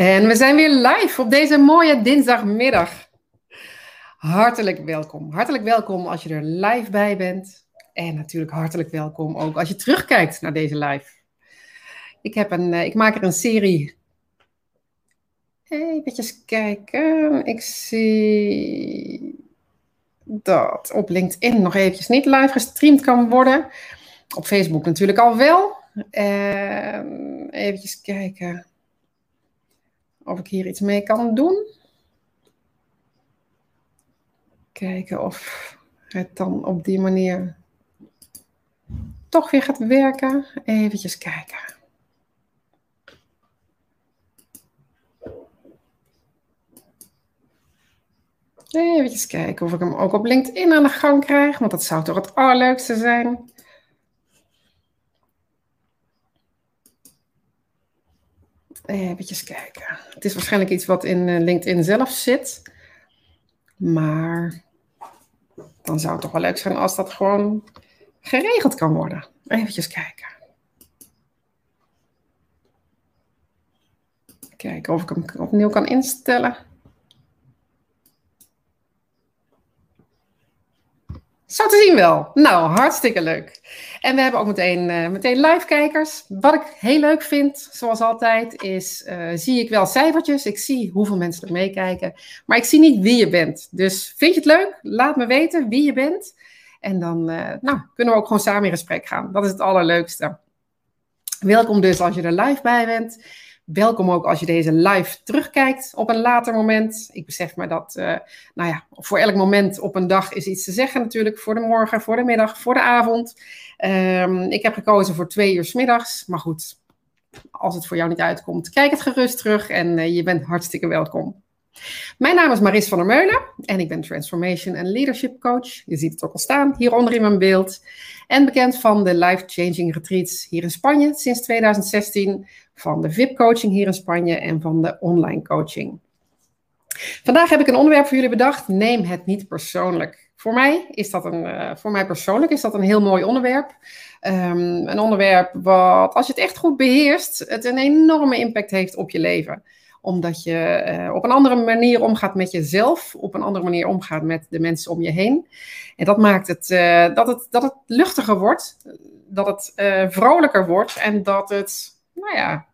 En we zijn weer live op deze mooie dinsdagmiddag. Hartelijk welkom. Hartelijk welkom als je er live bij bent. En natuurlijk hartelijk welkom ook als je terugkijkt naar deze live. Ik, heb een, eh, ik maak er een serie. Even kijken. Ik zie dat op LinkedIn nog eventjes niet live gestreamd kan worden. Op Facebook natuurlijk al wel. Even kijken of ik hier iets mee kan doen. Kijken of het dan op die manier toch weer gaat werken. Even kijken. Even kijken of ik hem ook op LinkedIn aan de gang krijg, want dat zou toch het allerleukste zijn. Even kijken. Het is waarschijnlijk iets wat in eh, LinkedIn zelf zit. Maar dan zou het toch wel leuk zijn als dat gewoon geregeld kan worden. Even kijken. Kijken of ik hem opnieuw kan instellen. Zo te zien wel. Nou, hartstikke leuk. En we hebben ook meteen, uh, meteen live kijkers. Wat ik heel leuk vind, zoals altijd, is uh, zie ik wel cijfertjes. Ik zie hoeveel mensen er meekijken. Maar ik zie niet wie je bent. Dus vind je het leuk? Laat me weten wie je bent. En dan uh, nou, kunnen we ook gewoon samen in gesprek gaan. Dat is het allerleukste. Welkom dus als je er live bij bent. Welkom ook als je deze live terugkijkt op een later moment. Ik besef me dat, uh, nou ja, voor elk moment op een dag is iets te zeggen natuurlijk. Voor de morgen, voor de middag, voor de avond. Um, ik heb gekozen voor twee uur s middags. Maar goed, als het voor jou niet uitkomt, kijk het gerust terug en uh, je bent hartstikke welkom. Mijn naam is Maris van der Meulen en ik ben Transformation en Leadership Coach. Je ziet het ook al staan hieronder in mijn beeld. En bekend van de Life Changing Retreats hier in Spanje sinds 2016, van de VIP-coaching hier in Spanje en van de online coaching. Vandaag heb ik een onderwerp voor jullie bedacht. Neem het niet persoonlijk. Voor mij is dat een, uh, voor mij persoonlijk is dat een heel mooi onderwerp. Um, een onderwerp wat, als je het echt goed beheerst, het een enorme impact heeft op je leven omdat je uh, op een andere manier omgaat met jezelf, op een andere manier omgaat met de mensen om je heen. En dat maakt het, uh, dat, het dat het luchtiger wordt, dat het uh, vrolijker wordt en dat het, nou ja,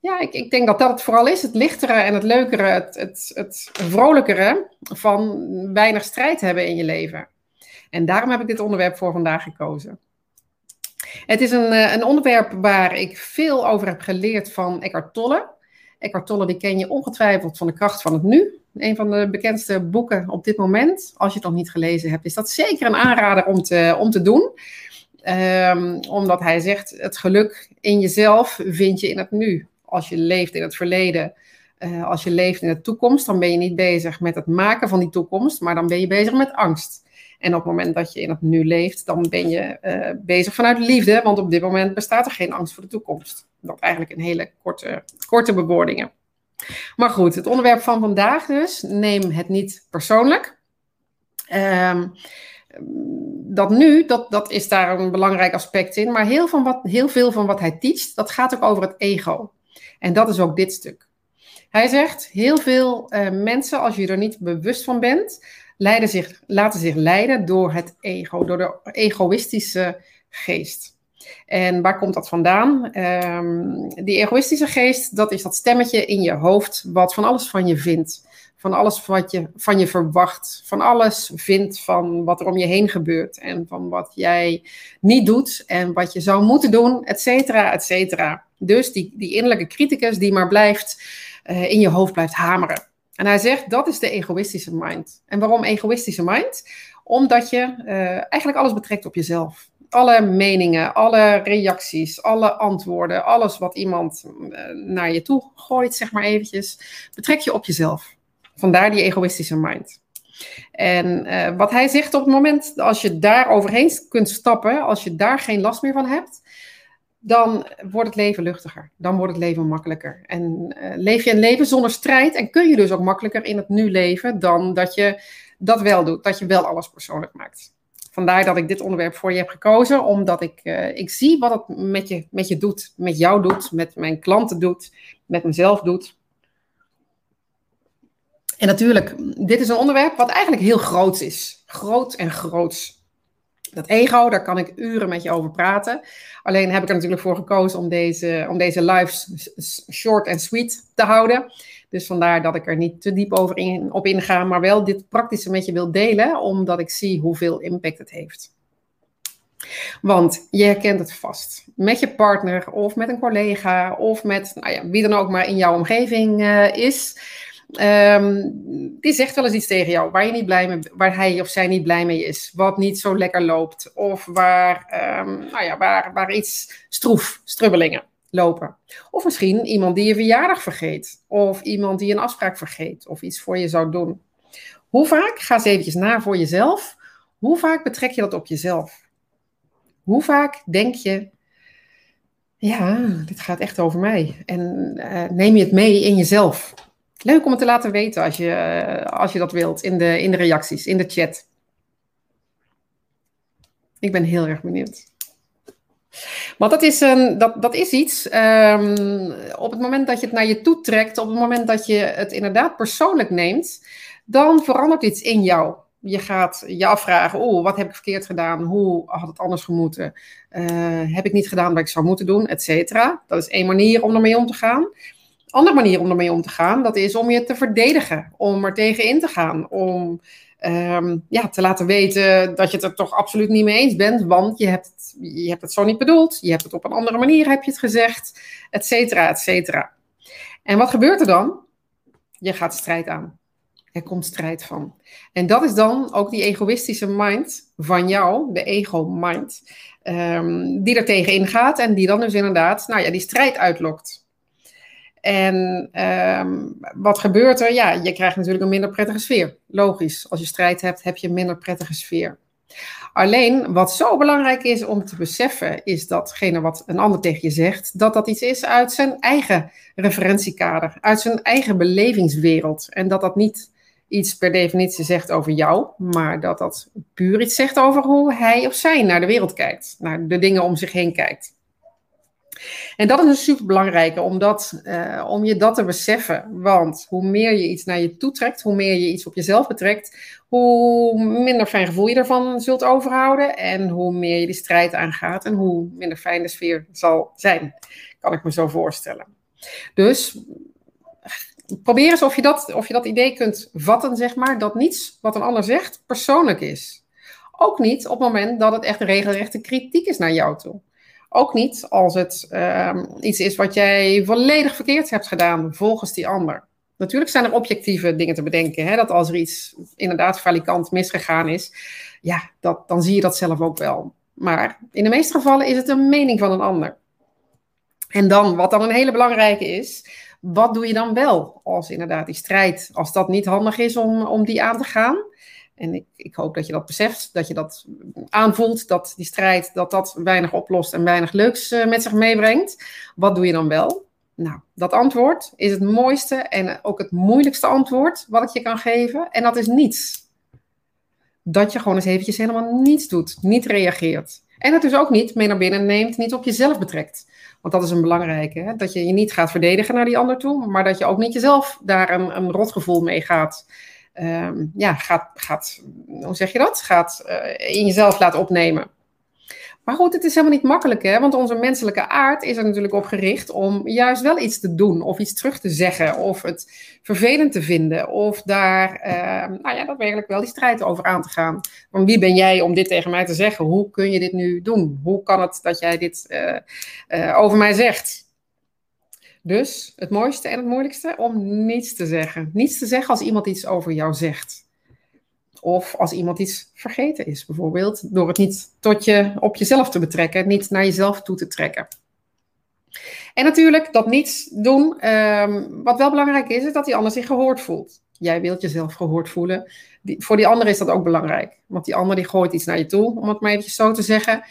ja, ik, ik denk dat dat het vooral is. Het lichtere en het leukere, het, het, het vrolijkere van weinig strijd hebben in je leven. En daarom heb ik dit onderwerp voor vandaag gekozen. Het is een, een onderwerp waar ik veel over heb geleerd van Eckhart Tolle. Eckhart Tolle, die ken je ongetwijfeld van de kracht van het nu. Een van de bekendste boeken op dit moment. Als je het nog niet gelezen hebt, is dat zeker een aanrader om te, om te doen. Um, omdat hij zegt, het geluk in jezelf vind je in het nu. Als je leeft in het verleden, uh, als je leeft in de toekomst, dan ben je niet bezig met het maken van die toekomst, maar dan ben je bezig met angst. En op het moment dat je in het nu leeft, dan ben je uh, bezig vanuit liefde, want op dit moment bestaat er geen angst voor de toekomst. Dat eigenlijk een hele korte, korte bewoordingen. Maar goed, het onderwerp van vandaag dus, neem het niet persoonlijk. Um, dat nu, dat, dat is daar een belangrijk aspect in, maar heel, van wat, heel veel van wat hij teacht, dat gaat ook over het ego. En dat is ook dit stuk. Hij zegt, heel veel uh, mensen, als je er niet bewust van bent, leiden zich, laten zich leiden door het ego, door de egoïstische geest. En waar komt dat vandaan? Um, die egoïstische geest, dat is dat stemmetje in je hoofd wat van alles van je vindt. Van alles wat je van je verwacht. Van alles vindt van wat er om je heen gebeurt. En van wat jij niet doet en wat je zou moeten doen, et cetera, et cetera. Dus die, die innerlijke criticus die maar blijft uh, in je hoofd blijft hameren. En hij zegt, dat is de egoïstische mind. En waarom egoïstische mind? Omdat je uh, eigenlijk alles betrekt op jezelf. Alle meningen, alle reacties, alle antwoorden, alles wat iemand uh, naar je toe gooit, zeg maar eventjes, betrek je op jezelf. Vandaar die egoïstische mind. En uh, wat hij zegt op het moment, als je daar overheen kunt stappen, als je daar geen last meer van hebt, dan wordt het leven luchtiger. Dan wordt het leven makkelijker. En uh, leef je een leven zonder strijd en kun je dus ook makkelijker in het nu leven dan dat je dat wel doet, dat je wel alles persoonlijk maakt. Vandaar dat ik dit onderwerp voor je heb gekozen, omdat ik, uh, ik zie wat het met je, met je doet, met jou doet, met mijn klanten doet, met mezelf doet. En natuurlijk, dit is een onderwerp wat eigenlijk heel groot is. Groot en groots. Dat ego, daar kan ik uren met je over praten. Alleen heb ik er natuurlijk voor gekozen om deze, om deze live short en sweet te houden. Dus vandaar dat ik er niet te diep over op inga, maar wel dit praktische met je wil delen, omdat ik zie hoeveel impact het heeft. Want je herkent het vast. Met je partner of met een collega of met nou ja, wie dan ook maar in jouw omgeving uh, is. Um, die zegt wel eens iets tegen jou waar, je niet blij mee, waar hij of zij niet blij mee is. Wat niet zo lekker loopt. Of waar, um, nou ja, waar, waar iets stroef, strubbelingen lopen. Of misschien iemand die je verjaardag vergeet. Of iemand die een afspraak vergeet. Of iets voor je zou doen. Hoe vaak, ga eens eventjes na voor jezelf. Hoe vaak betrek je dat op jezelf? Hoe vaak denk je, ja, dit gaat echt over mij. En uh, neem je het mee in jezelf. Leuk om het te laten weten als je, uh, als je dat wilt in de, in de reacties, in de chat. Ik ben heel erg benieuwd. Want dat is, een, dat, dat is iets, um, op het moment dat je het naar je toe trekt, op het moment dat je het inderdaad persoonlijk neemt, dan verandert iets in jou. Je gaat je afvragen, oh, wat heb ik verkeerd gedaan? Hoe had het anders gemoeten? Uh, heb ik niet gedaan wat ik zou moeten doen? Et cetera. Dat is één manier om ermee om te gaan. Andere manier om ermee om te gaan, dat is om je te verdedigen. Om er tegen in te gaan. Om um, ja, te laten weten dat je het er toch absoluut niet mee eens bent. Want je hebt, het, je hebt het zo niet bedoeld. Je hebt het op een andere manier, heb je het gezegd. Et cetera, et cetera. En wat gebeurt er dan? Je gaat strijd aan. Er komt strijd van. En dat is dan ook die egoïstische mind van jou, de ego-mind, um, die er tegen ingaat en die dan dus inderdaad, nou ja, die strijd uitlokt. En um, wat gebeurt er? Ja, je krijgt natuurlijk een minder prettige sfeer. Logisch, als je strijd hebt, heb je een minder prettige sfeer. Alleen, wat zo belangrijk is om te beseffen, is datgene wat een ander tegen je zegt, dat dat iets is uit zijn eigen referentiekader, uit zijn eigen belevingswereld. En dat dat niet iets per definitie zegt over jou, maar dat dat puur iets zegt over hoe hij of zij naar de wereld kijkt, naar de dingen om zich heen kijkt. En dat is een superbelangrijke, omdat, uh, om je dat te beseffen. Want hoe meer je iets naar je toe trekt, hoe meer je iets op jezelf betrekt, hoe minder fijn gevoel je ervan zult overhouden. En hoe meer je die strijd aangaat en hoe minder fijn de sfeer zal zijn. Kan ik me zo voorstellen. Dus probeer eens of je dat, of je dat idee kunt vatten, zeg maar, dat niets wat een ander zegt persoonlijk is. Ook niet op het moment dat het echt regelrechte kritiek is naar jou toe. Ook niet als het um, iets is wat jij volledig verkeerd hebt gedaan volgens die ander. Natuurlijk zijn er objectieve dingen te bedenken. Hè? Dat als er iets inderdaad valikant misgegaan is, ja, dat, dan zie je dat zelf ook wel. Maar in de meeste gevallen is het een mening van een ander. En dan, wat dan een hele belangrijke is, wat doe je dan wel als inderdaad die strijd, als dat niet handig is om, om die aan te gaan? En ik, ik, hoop dat je dat beseft, dat je dat aanvoelt, dat die strijd, dat dat weinig oplost en weinig leuks uh, met zich meebrengt. Wat doe je dan wel? Nou, dat antwoord is het mooiste en ook het moeilijkste antwoord wat ik je kan geven. En dat is niets. Dat je gewoon eens eventjes helemaal niets doet, niet reageert. En het dus ook niet mee naar binnen neemt, niet op jezelf betrekt. Want dat is een belangrijke. Hè? Dat je je niet gaat verdedigen naar die ander toe, maar dat je ook niet jezelf daar een, een rotgevoel mee gaat um, ja, gaat, gaat, hoe zeg je dat? Gaat uh, in jezelf laten opnemen. Maar goed, het is helemaal niet makkelijk, hè? want onze menselijke aard is er natuurlijk op gericht om juist wel iets te doen, of iets terug te zeggen, of het vervelend te vinden, of daar, uh, nou ja, daadwerkelijk wel die strijd over aan te gaan. Van wie ben jij om dit tegen mij te zeggen? Hoe kun je dit nu doen? Hoe kan het dat jij dit uh, uh, over mij zegt? Dus het mooiste en het moeilijkste om niets te zeggen. Niets te zeggen als iemand iets over jou zegt. Of als iemand iets vergeten is, bijvoorbeeld, door het niet tot je, op jezelf te betrekken, niet naar jezelf toe te trekken. En natuurlijk dat niets doen. Um, wat wel belangrijk is, is dat die ander zich gehoord voelt. Jij wilt jezelf gehoord voelen. Voor die ander is dat ook belangrijk. Want die ander die gooit iets naar je toe, om het maar even zo te zeggen.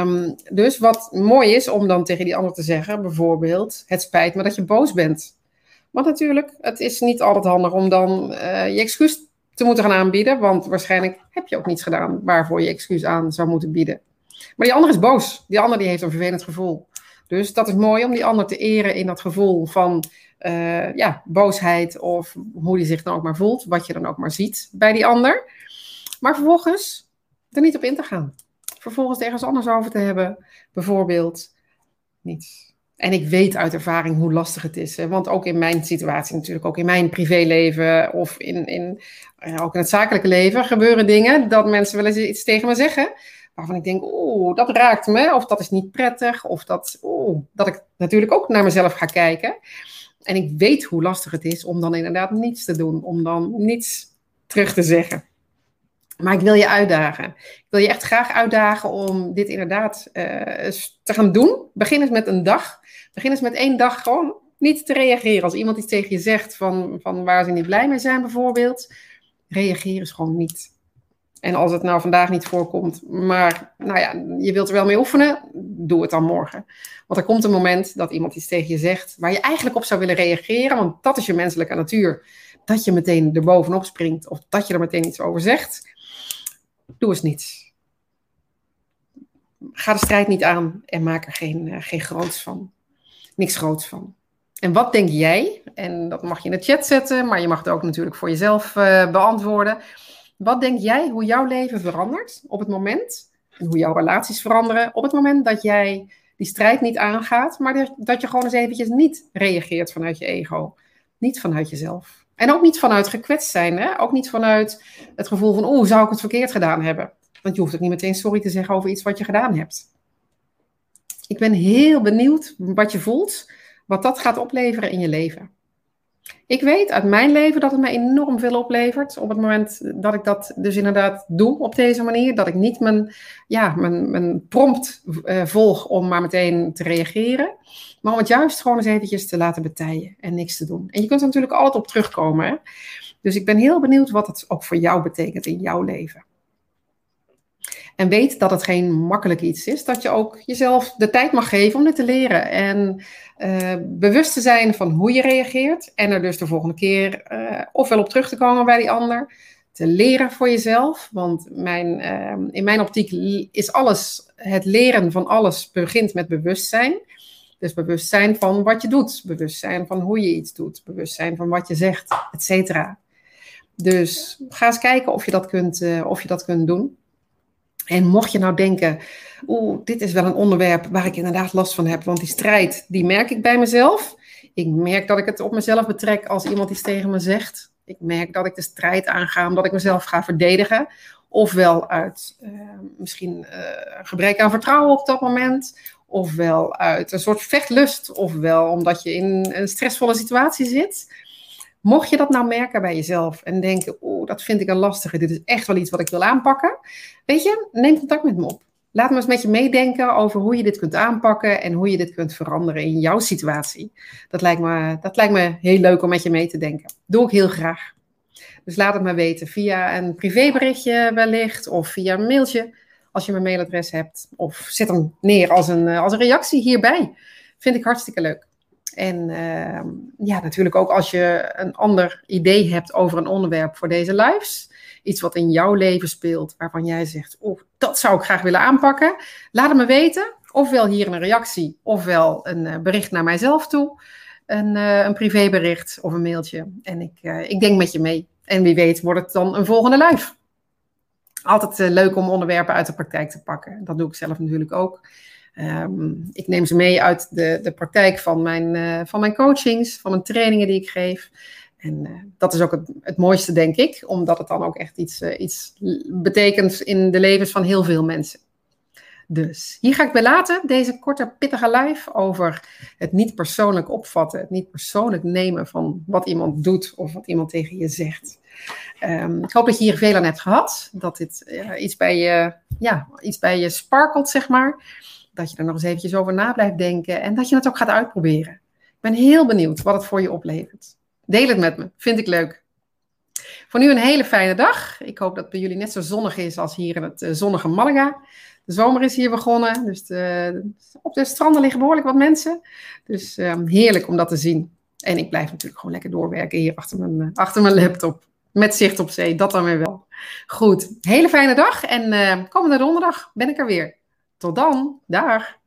Um, dus wat mooi is om dan tegen die ander te zeggen, bijvoorbeeld, het spijt me dat je boos bent. Want natuurlijk, het is niet altijd handig om dan uh, je excuus te moeten gaan aanbieden. Want waarschijnlijk heb je ook niets gedaan waarvoor je excuus aan zou moeten bieden. Maar die ander is boos. Die ander die heeft een vervelend gevoel. Dus dat is mooi om die ander te eren in dat gevoel van uh, ja, boosheid of hoe die zich dan ook maar voelt, wat je dan ook maar ziet bij die ander. Maar vervolgens er niet op in te gaan. Vervolgens ergens anders over te hebben, bijvoorbeeld niets. En ik weet uit ervaring hoe lastig het is. Hè? Want ook in mijn situatie natuurlijk, ook in mijn privéleven of in, in, uh, ook in het zakelijke leven gebeuren dingen dat mensen wel eens iets tegen me zeggen waarvan ik denk, oeh, dat raakt me, of dat is niet prettig, of dat, oeh, dat ik natuurlijk ook naar mezelf ga kijken. En ik weet hoe lastig het is om dan inderdaad niets te doen, om dan niets terug te zeggen. Maar ik wil je uitdagen. Ik wil je echt graag uitdagen om dit inderdaad uh, te gaan doen. Begin eens met een dag. Begin eens met één dag gewoon niet te reageren. Als iemand iets tegen je zegt van, van waar ze niet blij mee zijn bijvoorbeeld, reageer eens gewoon niet. En als het nou vandaag niet voorkomt, maar nou ja, je wilt er wel mee oefenen, doe het dan morgen. Want er komt een moment dat iemand iets tegen je zegt waar je eigenlijk op zou willen reageren, want dat is je menselijke natuur. Dat je meteen er bovenop springt of dat je er meteen iets over zegt. Doe eens niets. Ga de strijd niet aan en maak er geen, uh, geen groots van. Niks groots van. En wat denk jij? En dat mag je in de chat zetten, maar je mag het ook natuurlijk voor jezelf uh, beantwoorden. Wat denk jij hoe jouw leven verandert op het moment, en hoe jouw relaties veranderen op het moment dat jij die strijd niet aangaat, maar dat je gewoon eens eventjes niet reageert vanuit je ego, niet vanuit jezelf. En ook niet vanuit gekwetst zijn, hè? ook niet vanuit het gevoel van, oeh, zou ik het verkeerd gedaan hebben? Want je hoeft ook niet meteen sorry te zeggen over iets wat je gedaan hebt. Ik ben heel benieuwd wat je voelt, wat dat gaat opleveren in je leven. Ik weet uit mijn leven dat het me enorm veel oplevert. Op het moment dat ik dat dus inderdaad doe op deze manier. Dat ik niet mijn, ja, mijn, mijn prompt uh, volg om maar meteen te reageren. Maar om het juist gewoon eens eventjes te laten betijen en niks te doen. En je kunt er natuurlijk altijd op terugkomen. Dus ik ben heel benieuwd wat het ook voor jou betekent in jouw leven. En weet dat het geen makkelijk iets is. Dat je ook jezelf de tijd mag geven om dit te leren. En uh, bewust te zijn van hoe je reageert. En er dus de volgende keer uh, ofwel op terug te komen bij die ander. Te leren voor jezelf. Want mijn, uh, in mijn optiek is alles, het leren van alles begint met bewustzijn. Dus bewustzijn van wat je doet. Bewustzijn van hoe je iets doet. Bewustzijn van wat je zegt, et cetera. Dus ga eens kijken of je dat kunt, of je dat kunt doen. En mocht je nou denken, oeh, dit is wel een onderwerp waar ik inderdaad last van heb, want die strijd, die merk ik bij mezelf. Ik merk dat ik het op mezelf betrek als iemand iets tegen me zegt. Ik merk dat ik de strijd aanga omdat ik mezelf ga verdedigen. Ofwel uit uh, misschien uh, gebrek aan vertrouwen op dat moment. Ofwel uit een soort vechtlust. Ofwel omdat je in een stressvolle situatie zit. Mocht je dat nou merken bij jezelf en denken, oeh, dat vind ik een lastige, dit is echt wel iets wat ik wil aanpakken. Weet je, neem contact met me op. Laat me eens met je meedenken over hoe je dit kunt aanpakken en hoe je dit kunt veranderen in jouw situatie. Dat lijkt me, dat lijkt me heel leuk om met je mee te denken. Doe ik heel graag. Dus laat het me weten via een privéberichtje wellicht of via een mailtje als je mijn mailadres hebt. Of zet hem neer als een, als een reactie hierbij. Vind ik hartstikke leuk. En uh, ja, natuurlijk ook als je een ander idee hebt over een onderwerp voor deze lives. Iets wat in jouw leven speelt, waarvan jij zegt, oh, dat zou ik graag willen aanpakken. Laat het me weten. Ofwel hier een reactie, ofwel een uh, bericht naar mijzelf toe. Een, uh, een privébericht of een mailtje. En ik, uh, ik denk met je mee. En wie weet wordt het dan een volgende live. Altijd leuk om onderwerpen uit de praktijk te pakken. Dat doe ik zelf natuurlijk ook. Um, ik neem ze mee uit de, de praktijk van mijn, uh, van mijn coachings, van mijn trainingen die ik geef. En uh, dat is ook het, het, mooiste, denk ik, omdat het dan ook echt iets, uh, iets betekent in de levens van heel veel mensen. Dus hier ga ik bij laten, deze korte, pittige live over het niet persoonlijk opvatten, het niet persoonlijk nemen van wat iemand doet of wat iemand tegen je zegt. Um, ik hoop dat je hier veel aan hebt gehad, dat dit iets, bij je, ja, iets bij je sparkelt, zeg maar dat je er nog eens eventjes over na blijft denken en dat je het ook gaat uitproberen. Ik ben heel benieuwd wat het voor je oplevert. Deel het met me, vind ik leuk. Voor nu een hele fijne dag. Ik hoop dat bij jullie net zo zonnig is als hier in het uh, zonnige Malaga. De zomer is hier begonnen, dus de, op de stranden liggen behoorlijk wat mensen. Dus um, heerlijk om dat te zien. En ik blijf natuurlijk gewoon lekker doorwerken hier achter mijn, uh, achter mijn laptop. Met zicht op zee, dat dan weer wel. Goed, hele fijne dag en komende donderdag ben ik er weer. Tot dan, dag.